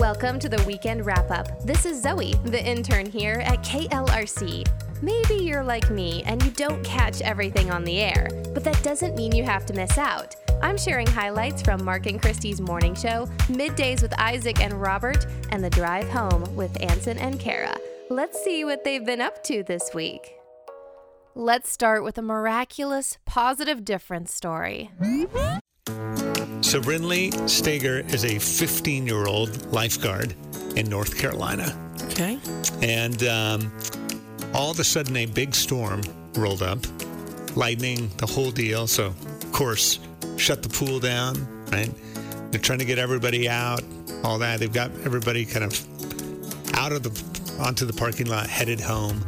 Welcome to the weekend wrap up. This is Zoe, the intern here at KLRC. Maybe you're like me and you don't catch everything on the air, but that doesn't mean you have to miss out. I'm sharing highlights from Mark and Christy's morning show, middays with Isaac and Robert, and the drive home with Ansen and Kara. Let's see what they've been up to this week. Let's start with a miraculous positive difference story. So Brinley Stager is a 15 year old lifeguard in North Carolina. Okay. And um, all of a sudden, a big storm rolled up, lightning, the whole deal. So, of course, shut the pool down, right? They're trying to get everybody out, all that. They've got everybody kind of out of the onto the parking lot, headed home.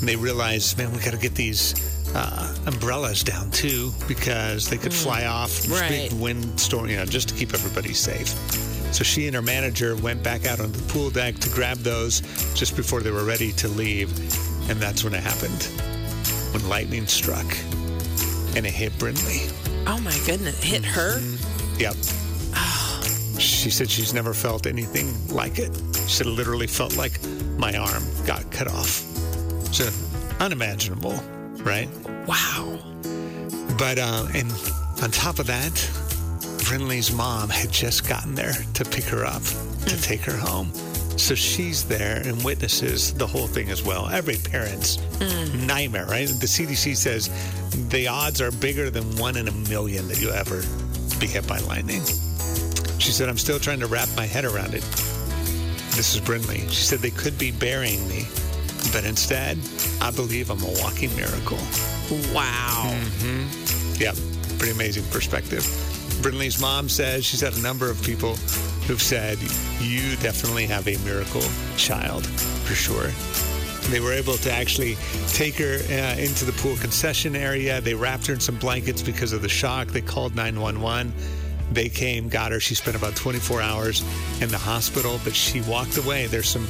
And they realize, man, we got to get these uh, umbrellas down too because they could fly off. Right. Big windstorm, you know, just to keep everybody safe. So she and her manager went back out on the pool deck to grab those just before they were ready to leave. And that's when it happened. When lightning struck and it hit Brinley. Oh my goodness. Hit her? Yep. She said she's never felt anything like it. She said it literally felt like my arm got cut off. So unimaginable, right? Wow. But uh, and on top of that, Brinley's mom had just gotten there to pick her up to take her home. So she's there and witnesses the whole thing as well. Every parent's nightmare, right? The CDC says the odds are bigger than one in a million that you'll ever be hit by lightning. She said, I'm still trying to wrap my head around it. This is Brinley. She said they could be burying me, but instead, I believe I'm a walking miracle. Wow. Yep, pretty amazing perspective. Brinley's mom says she's had a number of people who've said, You definitely have a miracle child, for sure. They were able to actually take her uh, into the pool concession area. They wrapped her in some blankets because of the shock. They called 911. They came, got her. She spent about 24 hours in the hospital, but she walked away. There's some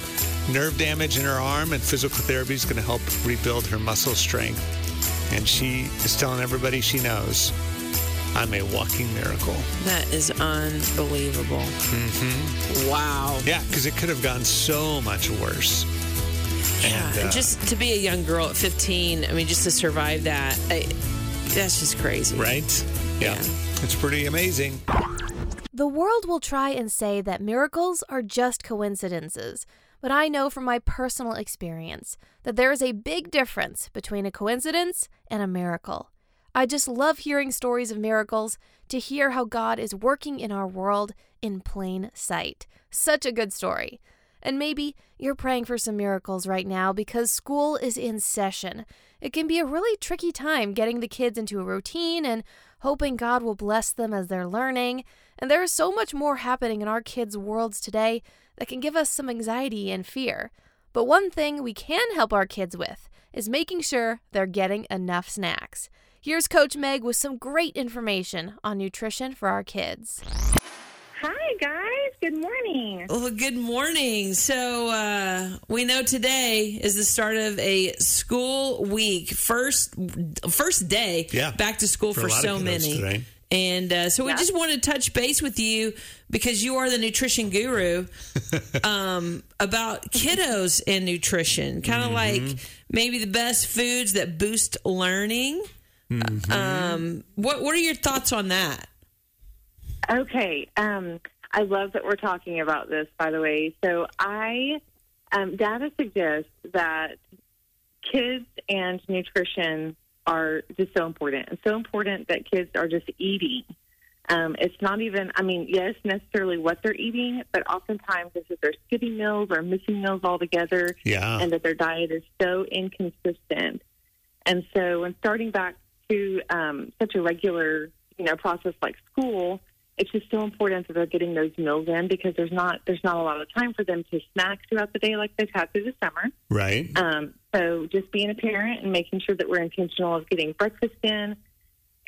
nerve damage in her arm, and physical therapy is going to help rebuild her muscle strength. And she is telling everybody she knows, I'm a walking miracle. That is unbelievable. Mm-hmm. Wow. Yeah, because it could have gone so much worse. Yeah. And, uh, and just to be a young girl at 15, I mean, just to survive that, I, that's just crazy. Right? Yeah. Yeah. It's pretty amazing. The world will try and say that miracles are just coincidences, but I know from my personal experience that there is a big difference between a coincidence and a miracle. I just love hearing stories of miracles to hear how God is working in our world in plain sight. Such a good story. And maybe you're praying for some miracles right now because school is in session. It can be a really tricky time getting the kids into a routine and hoping God will bless them as they're learning. And there is so much more happening in our kids' worlds today that can give us some anxiety and fear. But one thing we can help our kids with is making sure they're getting enough snacks. Here's Coach Meg with some great information on nutrition for our kids. Hi, guys. Good morning. Well, good morning. So, uh, we know today is the start of a school week. First, first day Yeah. back to school For for, so many. today. And uh, so we Yeah. just want to touch base with you because you are the nutrition guru um, about kiddos and nutrition, kind of Mm-hmm. like maybe the best foods that boost learning. Mm-hmm. Um, what What are your thoughts on that? Okay. Um, I love that we're talking about this, by the way. So, I, um, data suggests that kids and nutrition are just so important. It's so important that kids are just eating. Um, it's not even, I mean, yes, necessarily what they're eating, but oftentimes it's that they're skipping meals or missing meals altogether. Yeah. and that their diet is so inconsistent. And so, when starting back to um, such a regular, you know, process like school, it's just so important that they're getting those meals in because there's not there's not a lot of time for them to snack throughout the day like they've had through the summer. Right. Um, so, just being a parent and making sure that we're intentional of getting breakfast in.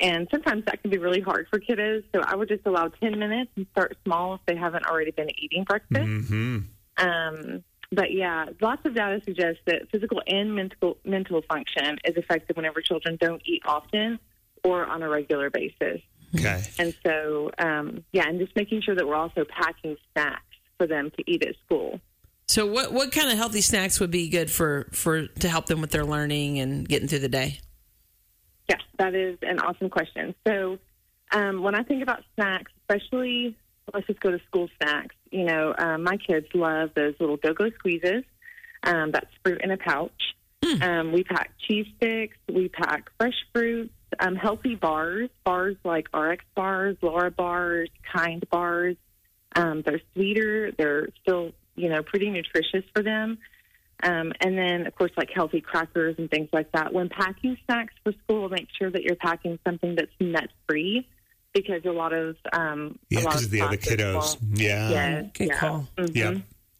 And sometimes that can be really hard for kiddos. So I would just allow 10 minutes and start small if they haven't already been eating breakfast. Mm-hmm. Um, but yeah, lots of data suggests that physical and mental mental function is affected whenever children don't eat often or on a regular basis. Okay. And so, um, yeah, and just making sure that we're also packing snacks for them to eat at school. So what what kind of healthy snacks would be good for for to help them with their learning and getting through the day? Yes, that is an awesome question. So, um, when I think about snacks, especially let's just go to school snacks. You know, um, my kids love those little go-go squeezes. Um, that's fruit in a pouch. Um, we pack cheese sticks. We pack fresh fruits, um, healthy bars, bars like RX bars, Larabars, Kind bars. Um, they're sweeter. They're still, you know, pretty nutritious for them. Um, and then, of course, like healthy crackers and things like that. When packing snacks for school, make sure that you're packing something that's nut free because a lot of um, Yeah, a lot because of the other kiddos. will- Yeah. Yes, Good yeah. call. Mhm. Yep.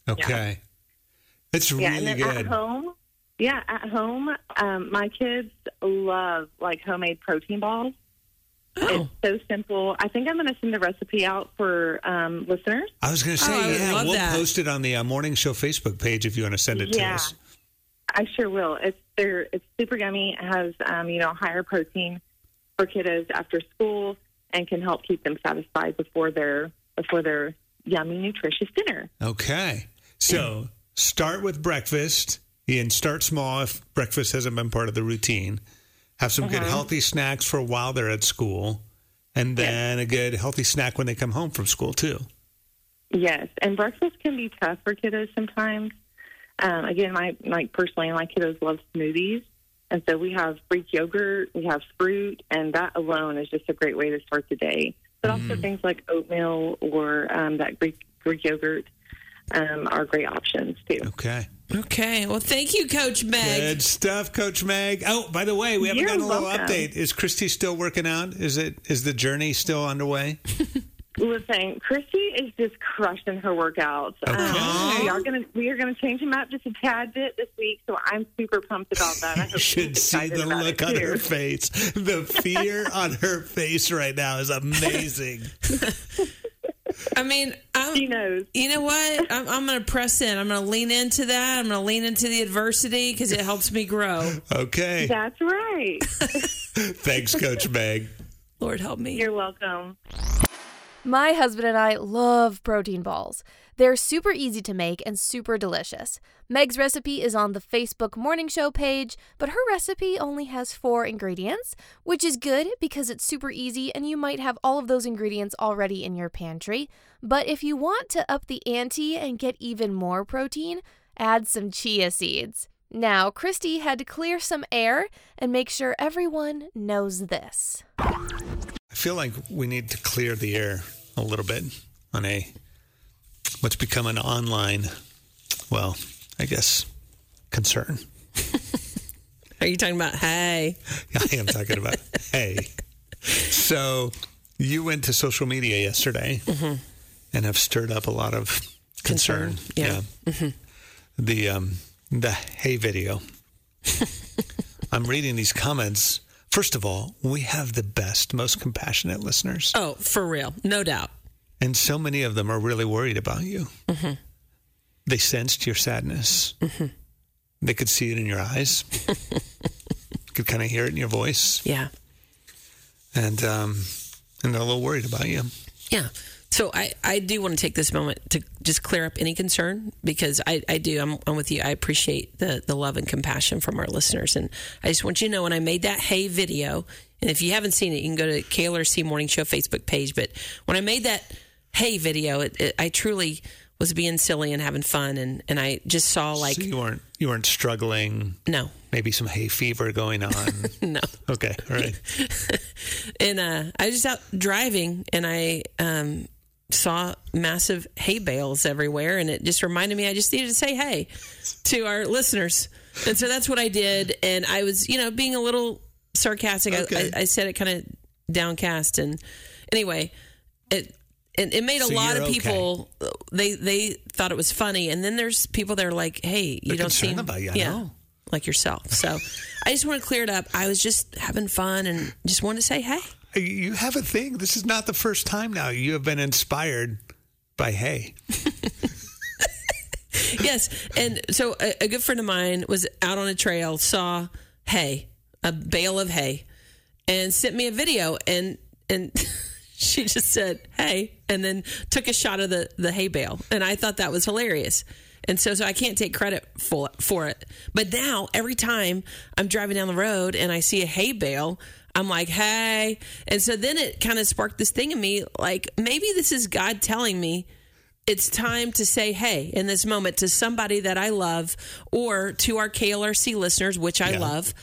Okay. It's Yeah, really and then good. at home, yeah, at home, um, my kids love like homemade protein balls. Oh, It's so simple. I think I'm going to send the recipe out for um, listeners. I was going to say, Oh, yeah, we'll that. post it on the uh, morning show Facebook page if you want to send it to Yeah. us. I sure will. It's they're, it's super yummy. It has um, you know higher protein for kiddos after school and can help keep them satisfied before their before their yummy nutritious dinner. Okay. So start with breakfast and start small if breakfast hasn't been part of the routine. Have some Uh-huh. good healthy snacks for a while they're at school. And then a good healthy snack when they come home from school, too. Yes, and breakfast can be tough for kiddos sometimes. Um, again, my like personally, my kiddos love smoothies, and so we have Greek yogurt, we have fruit, and that alone is just a great way to start the day. But also things like oatmeal or um, that Greek Greek yogurt um, are great options too. Okay. okay. Well, thank you, Coach Meg. Good stuff, Coach Meg. Oh, by the way, we haven't You're gotten a little welcome. update. Is Christy still working out? Is it is the journey still underway? Listen, Christy is just crushing her workouts. Okay. Um, we are gonna we are gonna change them up just a tad bit this week, so I'm super pumped about that. I You should see the look on too. her face. The fear on her face right now is amazing. I mean, I'm, She knows. You know what? I'm, I'm going to press in. I'm going to lean into that. I'm going to lean into the adversity because it helps me grow. Okay. That's right. Thanks, Coach Meg. Lord help me. You're welcome. My husband and I love protein balls. They're super easy to make and super delicious. Meg's recipe is on the Facebook Morning Show page, but her recipe only has four ingredients, which is good because it's super easy and you might have all of those ingredients already in your pantry. But if you want to up the ante and get even more protein, add some chia seeds. Now, Christy had to clear some air and make sure everyone knows this. I feel like we need to clear the air a little bit on a what's become an online, well, I guess, concern. Are you talking about, hey? I am talking about. hey, so you went to social media yesterday and have stirred up a lot of concern. Concern, yeah. The um, the hey video. I'm reading these comments. First of all, we have the best, most compassionate listeners, Oh, for real. No doubt. And so many of them are really worried about you. They sensed your sadness. They could see it in your eyes. could kind of hear it in your voice, Yeah. and um, and they're a little worried about you. Yeah. So I, I do want to take this moment to just clear up any concern because I, I do. I'm, I'm with you. I appreciate the, the love and compassion from our listeners. And I just want you to know when I made that Hey video, and if you haven't seen it, you can go to KLRC Morning Show Facebook page. But when I made that Hey video, it, it, I truly was being silly and having fun. And, and I just saw like, so you weren't you weren't struggling. no, Maybe some hay fever going on. no. okay, all right. and uh, I was just out driving and I um, saw massive hay bales everywhere, and it just reminded me I just needed to say hey to our listeners, and so that's what I did. And I was, you know, being a little sarcastic. Okay. I, I, I said it kind of downcast, and anyway, it. It, it made a So lot of okay. people. They they thought it was funny, and then there's people that are like, "Hey, you They're don't seem about you, I yeah, know. like yourself." So I just want to clear it up. I was just having fun and just wanted to say, "Hey, You have a thing. This is not the first time now you have been inspired by hay. yes. And so a, a good friend of mine was out on a trail, saw hay, a bale of hay, and sent me a video. And and she just said, "Hey," and then took a shot of the the hay bale, and I thought that was hilarious. And so, so I can't take credit for for it. But now, every time I'm driving down the road and I see a hay bale, I'm like, "Hey!" And so then it kind of sparked this thing in me, like maybe this is God telling me it's time to say hey in this moment to somebody that I love or to our KLRC listeners, which I Yeah. love.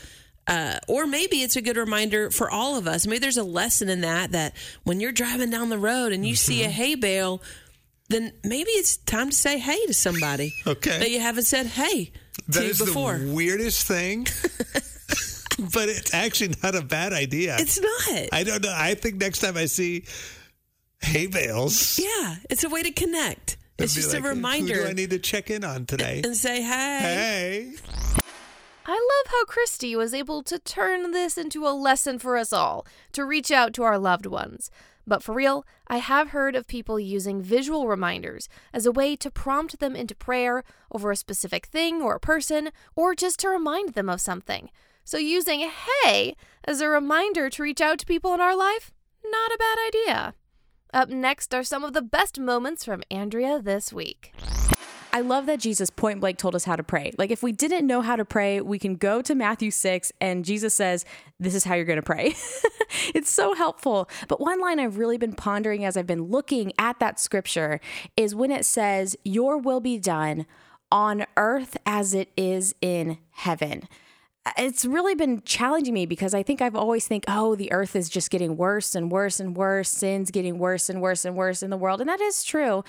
Uh, or maybe it's a good reminder for all of us. Maybe there's a lesson in that that when you're driving down the road and you see Mm-hmm. a hay bale, then maybe it's time to say hey to somebody Okay. that you haven't said hey That to is before. the weirdest thing, but it's actually not a bad idea. it's not. I don't know. I think next time I see hay bales, yeah, it's a way to connect. It's just like, a Who reminder do I need to check in on today? and say hey. Hey, I love how Christy was able to turn this into a lesson for us all to reach out to our loved ones. But for real, I have heard of people using visual reminders as a way to prompt them into prayer over a specific thing or a person, or just to remind them of something. So using hey as a reminder to reach out to people in our life, not a bad idea. Up next are some of the best moments from Andrea this week. I love that Jesus point blank told us how to pray. Like, if we didn't know how to pray, we can go to Matthew 6 and Jesus says, This is how you're going to pray. it's so helpful. But one line I've really been pondering as I've been looking at that scripture is when it says, Your will be done on earth as it is in heaven it's really been challenging me because I think I've always think, oh, the earth is just getting worse and worse and worse, sin's getting worse and worse and worse in the world, and that is true.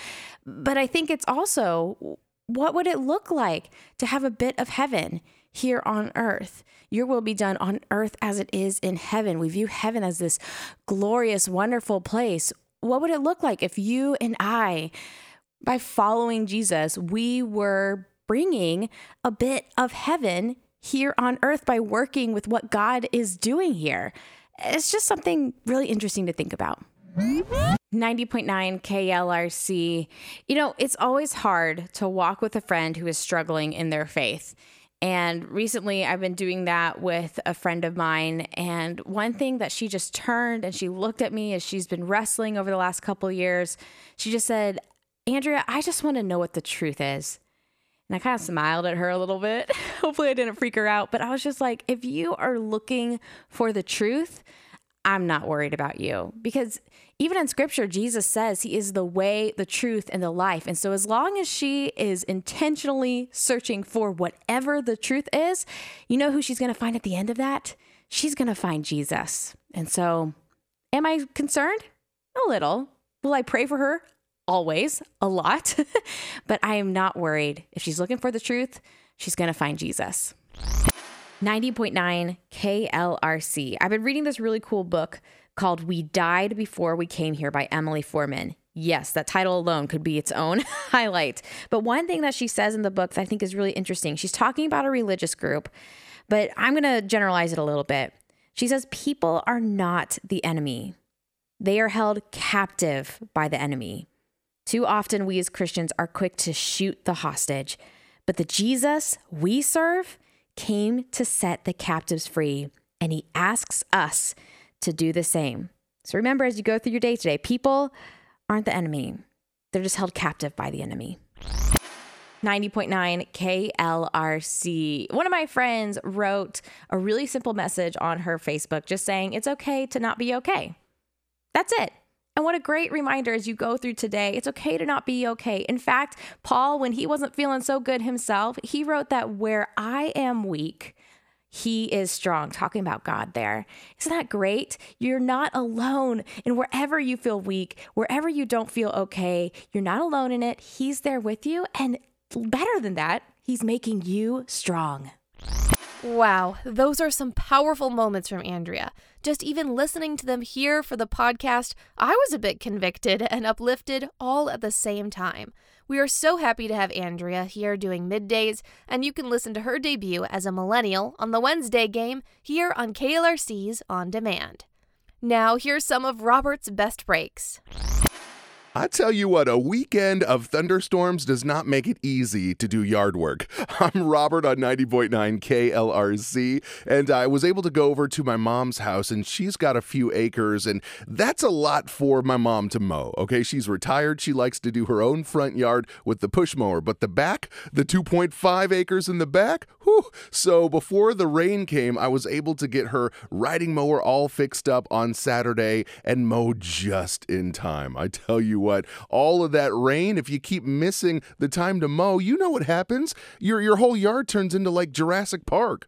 But I think it's also what would it look like to have a bit of heaven here on earth? Your will be done on earth as it is in heaven. We view heaven as this glorious, wonderful place. What would it look like if you and I, by following Jesus, we were bringing a bit of heaven here on earth by working with what God is doing here. It's just something really interesting to think about. 90.9 KLRC. You know, it's always hard to walk with a friend who is struggling in their faith. And recently I've been doing that with a friend of mine. And one thing that she just turned and she looked at me as she's been wrestling over the last couple years, she just said, Andrea, I just want to know what the truth is. And I kind of smiled at her a little bit. Hopefully, I didn't freak her out. But I was just like, if you are looking for the truth, I'm not worried about you. Because even in scripture, Jesus says he is the way, the truth, and the life. And so, as long as she is intentionally searching for whatever the truth is, you know who she's going to find at the end of that? She's going to find Jesus. And so, am I concerned? A little. Will I pray for her? Always a lot, but I am not worried. If she's looking for the truth, she's going to find Jesus. 90.9 KLRC. I've been reading this really cool book called We Died Before We Came Here by Emily Foreman. Yes, that title alone could be its own highlight. But one thing that she says in the book that I think is really interesting, she's talking about a religious group, but I'm going to generalize it a little bit. She says people are not the enemy. They are held captive by the enemy. Too often, we as Christians are quick to shoot the hostage, but the Jesus we serve came to set the captives free, and he asks us to do the same. So remember, as you go through your day today, people aren't the enemy, they're just held captive by the enemy. 90.9 KLRC. One of my friends wrote a really simple message on her Facebook just saying it's okay to not be okay. That's it. And what a great reminder as you go through today. It's okay to not be okay. In fact, Paul, when he wasn't feeling so good himself, he wrote that where I am weak, he is strong, talking about God there. Isn't that great? You're not alone. And wherever you feel weak, wherever you don't feel okay, you're not alone in it. He's there with you. And better than that, he's making you strong. Wow, those are some powerful moments from Andrea. Just even listening to them here for the podcast, I was a bit convicted and uplifted all at the same time. We are so happy to have Andrea here doing middays, and you can listen to her debut as a millennial on the Wednesday game here on KLRC's On Demand. Now, here's some of Robert's best breaks. I tell you what, a weekend of thunderstorms does not make it easy to do yard work. I'm Robert on 90.9 KLRC, and I was able to go over to my mom's house, and she's got a few acres, and that's a lot for my mom to mow. Okay, she's retired. She likes to do her own front yard with the push mower, but the back, the 2.5 acres in the back, whew. So before the rain came, I was able to get her riding mower all fixed up on Saturday and mow just in time. I tell you what, all of that rain, if you keep missing the time to mow, you know what happens. Your your whole yard turns into like Jurassic Park.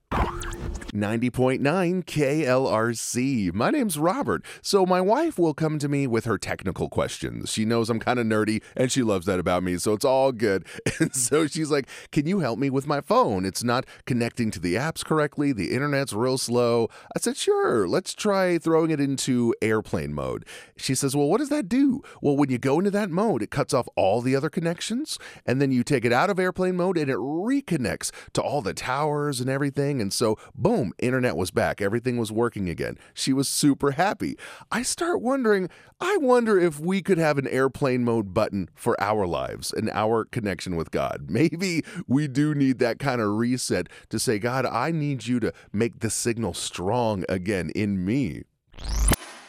90.9 KLRC. My name's Robert. So, my wife will come to me with her technical questions. She knows I'm kind of nerdy and she loves that about me, so it's all good. And so she's like, Can you help me with my phone? It's not connecting to the apps correctly. The internet's real slow. I said, Sure, let's try throwing it into airplane mode. She says, Well, what does that do? Well, when you go into that mode, it cuts off all the other connections, and then you take it out of airplane mode and it reconnects to all the towers and everything. And so, boom, internet was back. Everything was working again. She was super happy. I start wondering, I wonder if we could have an airplane mode button for our lives and our connection with God. Maybe we do need that kind of reset to say, God, I need you to make the signal strong again in me.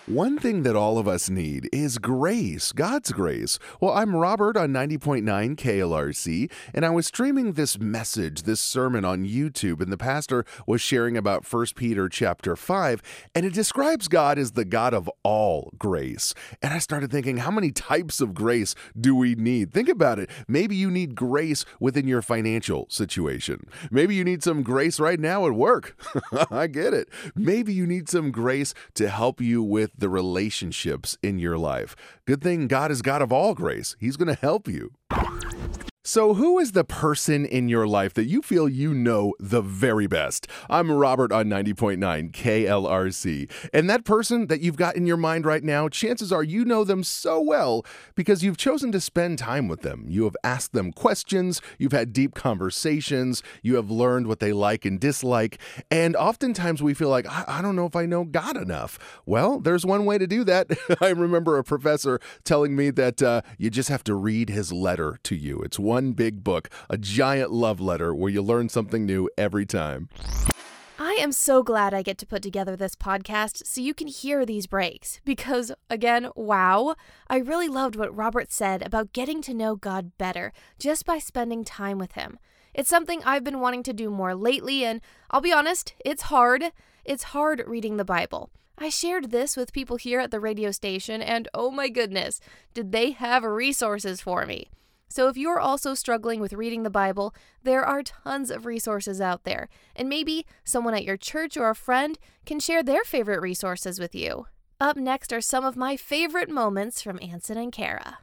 One thing that all of us need is grace, God's grace. Well, I'm Robert on 90.9 KLRC, and I was streaming this message, this sermon on YouTube, and the pastor was sharing about 1 Peter chapter 5, and it describes God as the God of all grace. And I started thinking, how many types of grace do we need? Think about it. Maybe you need grace within your financial situation. Maybe you need some grace right now at work. I get it. Maybe you need some grace to help you with the relationships in your life. Good thing God is God of all grace. He's going to help you. So, who is the person in your life that you feel you know the very best? I'm Robert on 90.9 KLRC. And that person that you've got in your mind right now, chances are you know them so well because you've chosen to spend time with them. You have asked them questions, you've had deep conversations, you have learned what they like and dislike. And oftentimes we feel like, I, I don't know if I know God enough. Well, there's one way to do that. I remember a professor telling me that uh, you just have to read his letter to you. It's one big book, a giant love letter where you learn something new every time. I am so glad I get to put together this podcast so you can hear these breaks because, again, wow, I really loved what Robert said about getting to know God better just by spending time with Him. It's something I've been wanting to do more lately, and I'll be honest, it's hard. It's hard reading the Bible. I shared this with people here at the radio station, and oh my goodness, did they have resources for me! So, if you're also struggling with reading the Bible, there are tons of resources out there, and maybe someone at your church or a friend can share their favorite resources with you. Up next are some of my favorite moments from Ansen and Kara.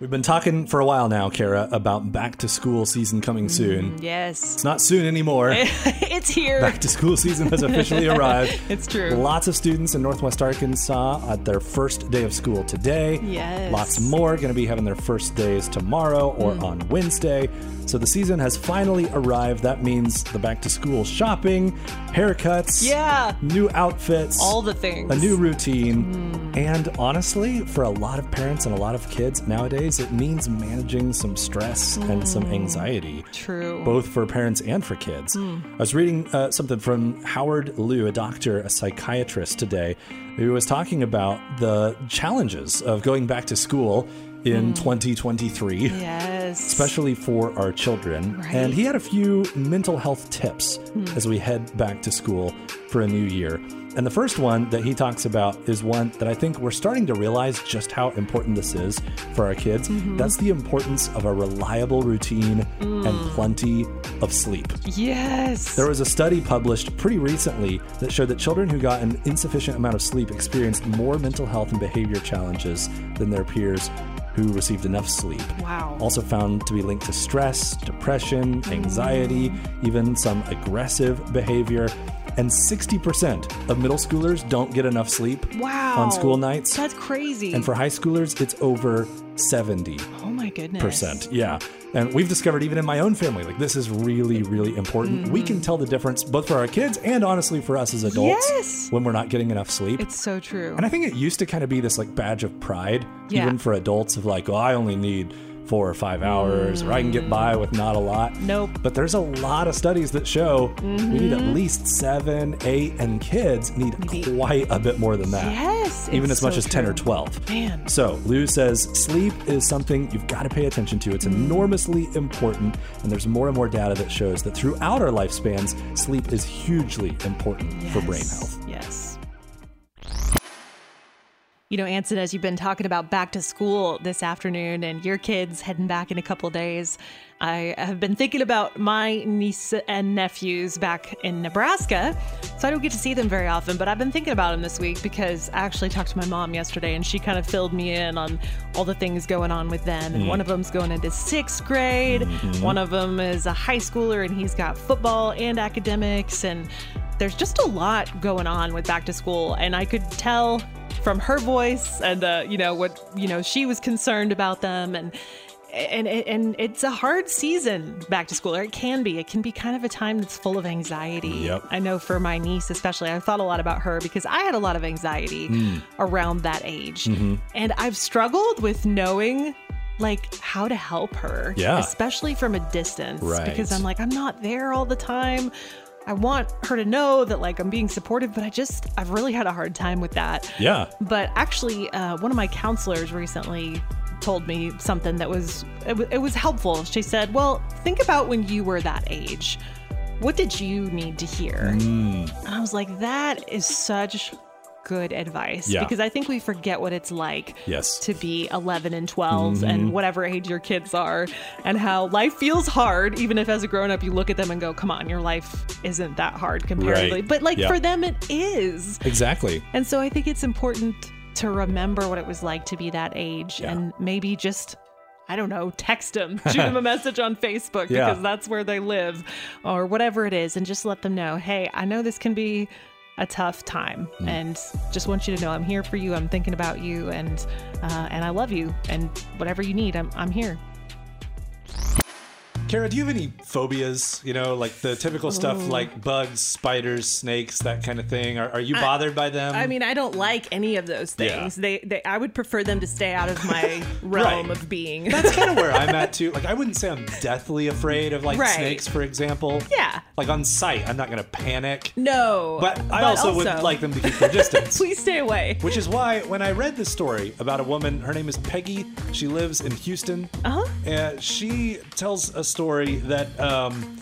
We've been talking for a while now, Kara, about back to school season coming soon. Yes. It's not soon anymore. it's here. Back to school season has officially arrived. it's true. Lots of students in Northwest Arkansas at their first day of school today. Yes. Lots more going to be having their first days tomorrow or Mm. on Wednesday. So the season has finally arrived. That means the back to school shopping, haircuts, Yeah. new outfits, All the things. a new routine. And honestly, for a lot of parents and a lot of kids nowadays, it means managing some stress and some anxiety. True. Both for parents and for kids. I was reading uh, something from Howard Liu, a doctor, a psychiatrist today, who was talking about the challenges of going back to school in mm. 2023 Yes. especially for our children. Right. And he had a few mental health tips hmm. as we head back to school for a new year. And the first one that he talks about is one that I think we're starting to realize just how important this is for our kids. Mm-hmm. That's the importance of a reliable routine and mm. plenty of sleep. Yes. There was a study published pretty recently that showed that children who got an insufficient amount of sleep experienced more mental health and behavior challenges than their peers who received enough sleep. Wow. Also found to be linked to stress, depression, anxiety, even some aggressive behavior. And 60% of middle schoolers don't get enough sleep wow. on school nights. That's crazy. And for high schoolers, it's over 70. oh my goodness. percent. Yeah. And we've discovered even in my own family, like this is really, really important. We can mm-hmm. tell the difference both for our kids and honestly for us as adults Yes. when we're not getting enough sleep. It's so true. and I think it used to kind of be this like badge of pride, Yeah. even for adults, of like, oh, I only need four or five hours, or I can get by with not a lot. Nope. But there's a lot of studies that show we need at least seven, eight, and kids need quite a bit more than that. Yes, Even as much so as 10 or 12. Man. So, Liu says sleep is something you've got to pay attention to. It's enormously important, and there's more and more data that shows that throughout our lifespans, sleep is hugely important for brain health. Yes. You know, Ansen, as you've been talking about back to school this afternoon and your kids heading back in a couple days, I have been thinking about my niece and nephews back in Nebraska. So I don't get to see them very often, but I've been thinking about them this week because I actually talked to my mom yesterday and she kind of filled me in on all the things going on with them. And mm-hmm. one of them's going into sixth grade, mm-hmm. one of them is a high schooler and he's got football and academics. And there's just a lot going on with back to school. And I could tell from her voice and uh, you know what you know she was concerned about them. And and and it's a hard season back to school. Or it can be. It can be kind of a time that's full of anxiety. Yep. i know for my niece especially i thought a lot about her because i had a lot of anxiety around that age. And i've struggled with knowing like how to help her Yeah. especially from a distance Right. because i'm like i'm not there all the time I want her to know that like I'm being supportive, but I just I've really had a hard time with that. Yeah. But actually, uh, one of my counselors recently told me something that was it, w- it was helpful. She said, "Well, think about when you were that age. What did you need to hear?" Mm. And I was like, "That is such good advice Yeah. because I think we forget what it's like Yes. to be 11 and 12 and mm-hmm. whatever age your kids are and how life feels hard even if as a grown up you look at them and go come on your life isn't that hard comparatively Right. but like Yeah. for them it is Exactly. and so I think it's important to remember what it was like to be that age Yeah. and maybe just I don't know, text them, shoot them a message on Facebook Yeah. because that's where they live or whatever it is and just let them know, "Hey, I know this can be a tough time Mm. and just want you to know I'm here for you. I'm thinking about you and uh, and I love you and whatever you need, I'm I'm here." Kara, do you have any phobias? You know, like the typical stuff like bugs, spiders, snakes, that kind of thing. Are, are you bothered by them? I mean, I don't like any of those Yeah. things. They, they I would prefer them to stay out of my realm Right. of being. That's kind of where I'm at too. Like, I wouldn't say I'm deathly afraid of like Right. snakes, for example. Yeah. Like on sight, I'm not gonna panic. no. But I also, would like them to keep their distance. Please stay away. Which is why when I read this story about a woman, her name is Peggy. She lives in Houston. Uh-huh. And she tells a story that, um,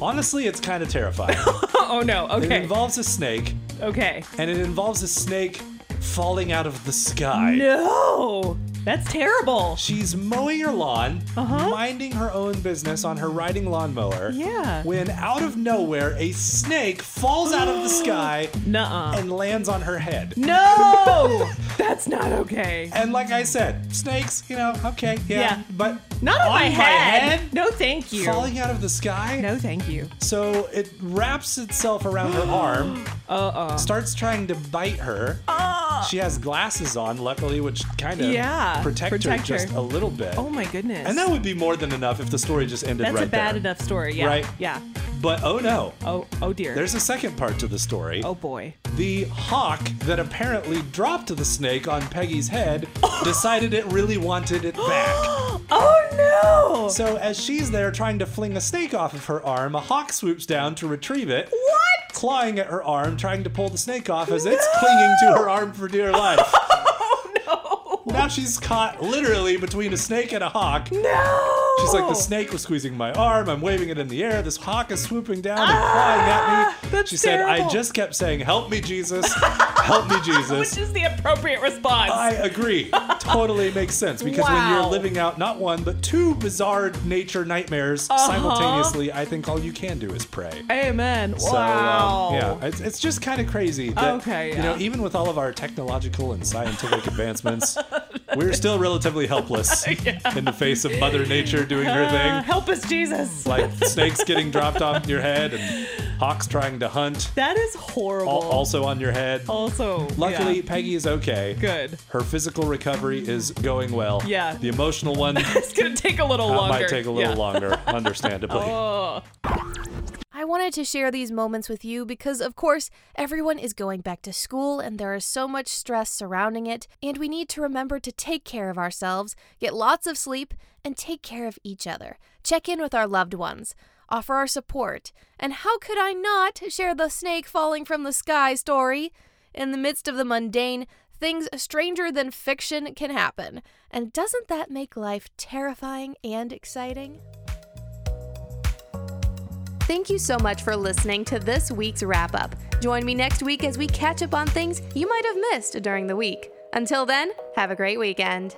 honestly, it's kind of terrifying. Oh no. Okay. It involves a snake, okay. and it involves a snake falling out of the sky. No. That's terrible. She's mowing her lawn, uh-huh. minding her own business on her riding lawnmower. Yeah. When out of nowhere, a snake falls out of the sky Nuh-uh. and lands on her head. No. That's not okay. And like I said, snakes, you know, okay, yeah, Yeah. but Not on, on my, head. head, No, thank you. falling out of the sky. No, thank you. So it wraps itself around her arm, Uh-uh. starts trying to bite her. Uh. She has glasses on, luckily, which kind of Yeah, protect, protect her her. just a little bit. Oh my goodness. And that would be more than enough if the story just ended right there. That's right a bad there. enough story. Yeah. Right. Yeah. But oh no, Oh. Oh dear. there's a second part to the story. Oh boy. The hawk that apparently dropped the snake on Peggy's head decided it really wanted it back. Oh no. So as she's there trying to fling a snake off of her arm, a hawk swoops down to retrieve it. What? Clawing at her arm, trying to pull the snake off as it's clinging to her arm for dear life. No. Now she's caught literally between a snake and a hawk. No. She's like, the snake was squeezing my arm. I'm waving it in the air. This hawk is swooping down and clawing at me. Ah, she said, I just kept saying, Help me, Jesus. Help me, Jesus. Which is the appropriate response. I agree. totally makes sense because when you're living out not one but two bizarre nature nightmares Uh-huh. simultaneously, I think all you can do is pray. Amen. So, um, wow. yeah, it's, it's just kind of crazy. That, Okay, You know, even with all of our technological and scientific advancements, We're still relatively helpless in the face of Mother Nature doing her Uh, thing. help us, Jesus. Like snakes getting dropped on your head and hawks trying to hunt, That is horrible. al- also on your head. Also, Luckily, yeah. Peggy is okay. good. Her physical recovery is going well. Yeah. The emotional one that It's gonna take a little longer. might take a little Yeah. longer, understandably. Oh, I wanted to share these moments with you because, of course, everyone is going back to school and there is so much stress surrounding it, and we need to remember to take care of ourselves, get lots of sleep, and take care of each other. Check in with our loved ones, offer our support, and how could I not share the snake falling from the sky story? In the midst of the mundane, things stranger than fiction can happen. And doesn't that make life terrifying and exciting? Thank you so much for listening to this week's wrap up. Join me next week as we catch up on things you might have missed during the week. Until then, have a great weekend.